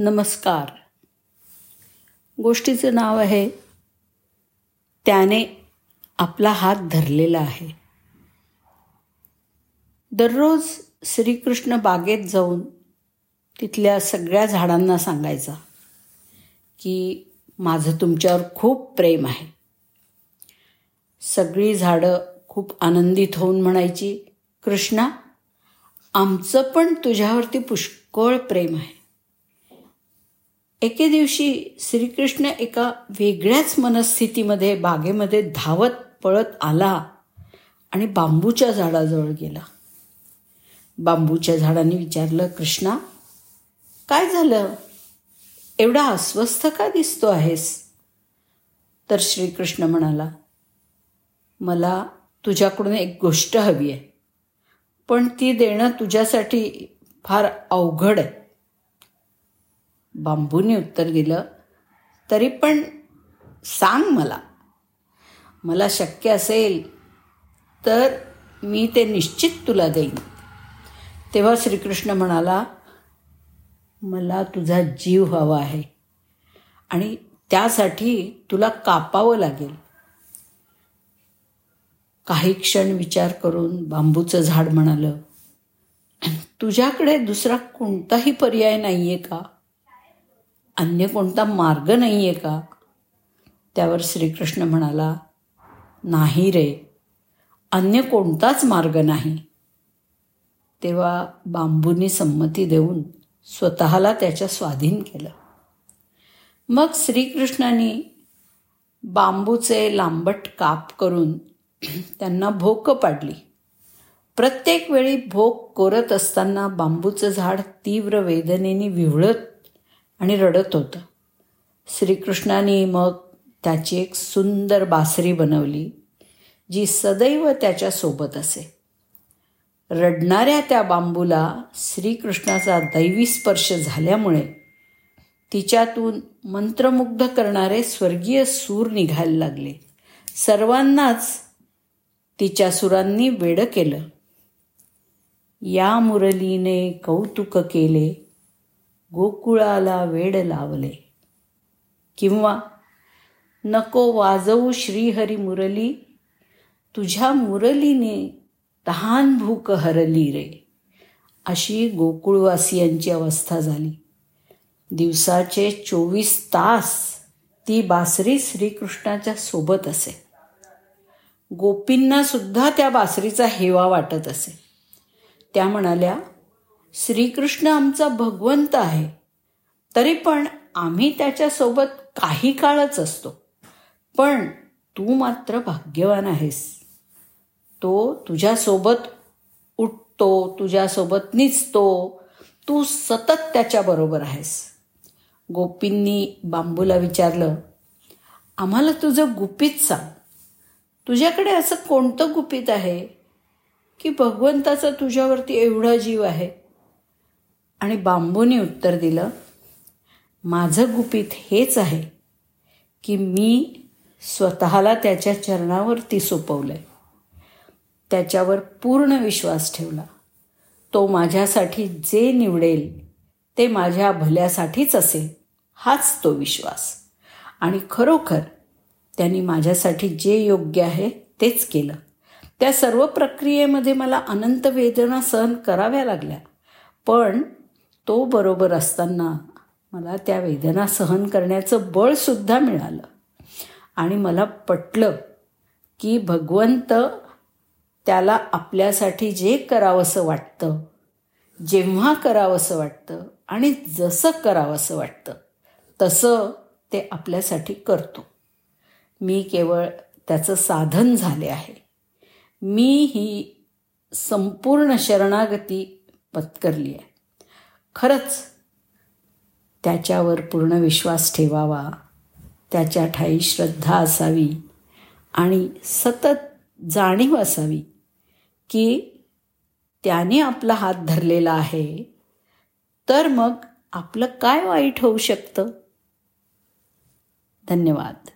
नमस्कार. गोष्टीचं नाव आहे त्याने आपला हात धरलेला आहे. दररोज श्रीकृष्ण बागेत जाऊन तिथल्या सगळ्या झाडांना सांगायचा की माझं तुमच्यावर खूप प्रेम आहे. सगळी झाडं खूप आनंदित होऊन म्हणायची कृष्णा आमचं पण तुझ्यावरती पुष्कळ प्रेम आहे. एके दिवशी श्रीकृष्ण एका वेगळ्याच मनस्थितीमध्ये बागेमध्ये धावत पळत आला आणि बांबूच्या झाडाजवळ गेला. बांबूच्या झाडाने विचारलं कृष्णा काय झालं? एवढा अस्वस्थ का दिसतो आहेस? तर श्रीकृष्ण म्हणाला मला तुझ्याकडून एक गोष्ट हवी आहे पण ती देणं तुझ्यासाठी फार अवघड आहे. बांबूने उत्तर दिलं. तरी पण सांग मला. मला शक्य असेल तर मी ते निश्चित तुला देईन. तेव्हा श्रीकृष्ण म्हणाला मला तुझा जीव हवा आहे आणि त्यासाठी तुला कापावं लागेल. काही क्षण विचार करून बांबूचं झाड म्हणालं तुझ्याकडे दुसरा कोणताही पर्याय नाही आहे का? अन्य कोणता मार्ग नाही आहे का? त्यावर श्रीकृष्ण म्हणाला नाही रे अन्य कोणताच मार्ग नाही. तेव्हा बांबूंनी संमती देऊन स्वतःला त्याच्या स्वाधीन केलं. मग श्रीकृष्णाने बांबूचे लांबट काप करून त्यांना भोक पाडली. प्रत्येक वेळी भोक कोरत असताना बांबूचं झाड तीव्र वेदनेने विवळत आणि रडत होतं. श्रीकृष्णाने मग त्याची एक सुंदर बासरी बनवली जी सदैव त्याच्यासोबत असे. रडणाऱ्या त्या बांबूला श्रीकृष्णाचा दैवी स्पर्श झाल्यामुळे तिच्यातून मंत्रमुग्ध करणारे स्वर्गीय सूर निघायला लागले. सर्वांनाच तिच्या सुरांनी वेडं केलं. या मुरलीने कौतुक केले. गोकुळाला वेड लावले. किंवा नको वाजवू श्रीहरी मुरली तुझ्या मुरलीने तहान भूक हरली रे. अशी गोकुळवासियांची अवस्था झाली. दिवसाचे चोवीस तास ती बासरी श्रीकृष्णाच्या सोबत असे. गोपींना सुद्धा त्या बासरीचा हेवा वाटत असे. त्या म्हणाल्या श्रीकृष्ण आमचा भगवंत आहे. तरी पण आम्ही त्याच्यासोबत काही काळच असतो. पण तू मात्र भाग्यवान आहेस. तो तुझ्यासोबत उठतो तुझ्यासोबत निचतो तू सतत त्याच्याबरोबर आहेस. गोपींनी बांबूला विचारलं आम्हाला तुझं गुपित सांग. तुझ्याकडे असं कोणतं गुपित आहे? की भगवंताचा तुझ्यावरती एवढा जीव आहे? आणि बांबूने उत्तर दिलं माझं गुपित हेच आहे की मी स्वतःला त्याच्या चरणावरती सोपवलं आहे त्याच्यावर पूर्ण विश्वास ठेवला. तो माझ्यासाठी जे निवडेल ते माझ्या भल्यासाठीच असेल. हाच तो विश्वास. आणि खरोखर त्यांनी माझ्यासाठी जे योग्य आहे तेच केलं. त्या सर्व प्रक्रियेमध्ये मला अनंत वेदना सहन कराव्या लागल्या. पण तो बरोबर असताना मला त्या वेदना सहन करण्याचं बळसुद्धा मिळालं. आणि मला पटलं की भगवंत त्याला आपल्यासाठी जे करावंसं वाटतं जेव्हा करावंसं वाटतं आणि जसं करावंसं वाटतं तसं ते आपल्यासाठी करतो. मी केवळ त्याचं साधन झाले आहे. मी ही संपूर्ण शरणागती पत्करली आहे. खरंच त्याच्यावर पूर्ण विश्वास ठेवावा त्याच्या ठाई श्रद्धा असावी आणि सतत जाणीव असावी की त्याने आपला हात धरलेला आहे तर मग आपलं काय वाईट होऊ शकतं? धन्यवाद.